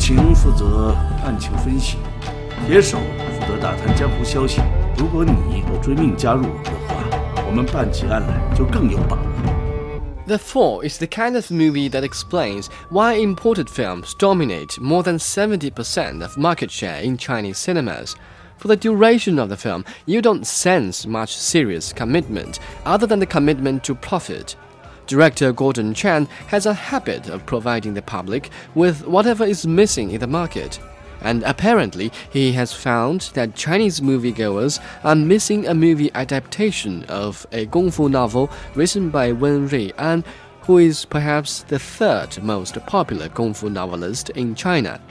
情负责案情分析，铁手负责打探江湖消息。如果你和追命加入我们的话，我们办起案来就更有把握。The Four is the kind of movie that explains why imported films dominate more than 70% of market share in Chinese cinemas. For the duration of the film, you don't sense much serious commitment other than the commitment to profit. Director Gordon Chan has a habit of providing the public with whatever is missing in the market. And apparently, he has found that Chinese moviegoers are missing a movie adaptation of a Kung Fu novel written by Wen Ruian, who is perhaps the third most popular Kung Fu novelist in China.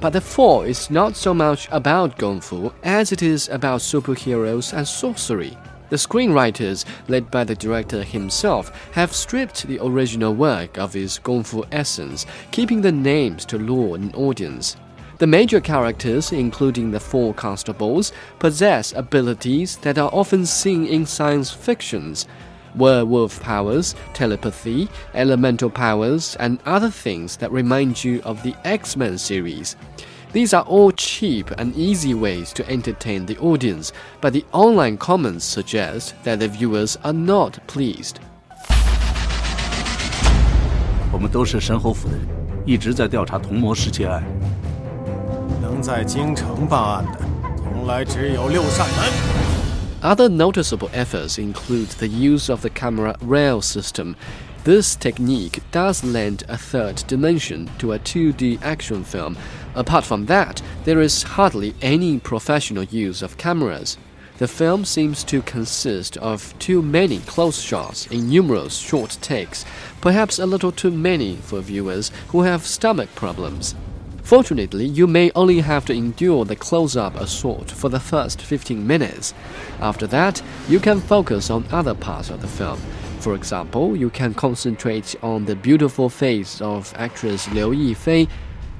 But the four is not so much about Kung Fu as it is about superheroes and sorcery. The screenwriters, led by the director himself, have stripped the original work of its Kung Fu essence, keeping the names to lure an audience. The major characters, including the four constables, possess abilities that are often seen in science fictions werewolf powers, telepathy, elemental powers, and other things that remind you of the X Men series. These are all cheap and easy ways to entertain the audience, but the online comments suggest that the viewers are not pleased. 我们都是神侯府的人，一直在调查童魔失窃案。能在京城办案的，从来只有六扇门。other noticeable efforts include the use of the camera rail system. This technique does lend a third dimension to a 2D action film. Apart from that, there is hardly any professional use of cameras. The film seems to consist of too many close shots in numerous short takes, perhaps a little too many for viewers who have stomach problems. Fortunately, you may only have to endure the close up assault for the first 15 minutes. After that, you can focus on other parts of the film. For example, you can concentrate on the beautiful face of actress Liu Yifei.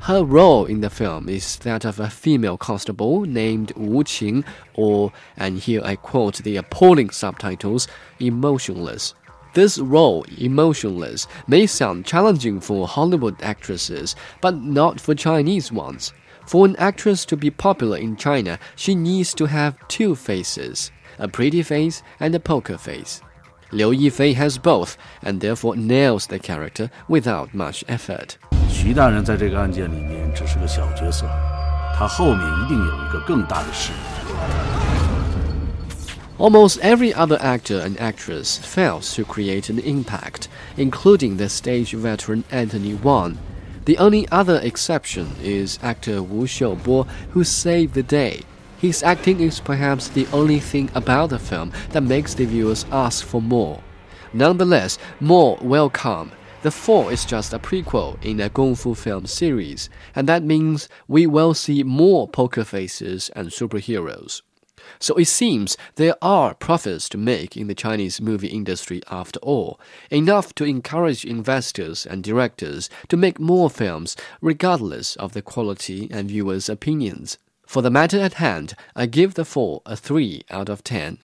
Her role in the film is that of a female constable named Wu Qing, or, and here I quote the appalling subtitles, emotionless. This role, emotionless, may sound challenging for Hollywood actresses, but not for Chinese ones. For an actress to be popular in China, she needs to have two faces a pretty face and a poker face. Liu Yifei has both, and therefore nails the character without much effort. 徐大人在这个案件里面只是个小角色，他后面一定有一个更大的使命。Almost every other actor and actress fails to create an impact, including the stage veteran Anthony Wong. The only other exception is actor Wu Xiubo, who saved the day his acting is perhaps the only thing about the film that makes the viewers ask for more. Nonetheless, more will come. The Four is just a prequel in a Kung Fu film series, and that means we will see more poker faces and superheroes. So it seems there are profits to make in the Chinese movie industry after all, enough to encourage investors and directors to make more films regardless of the quality and viewers' opinions. For the matter at hand, I give the four a 3 out of 10.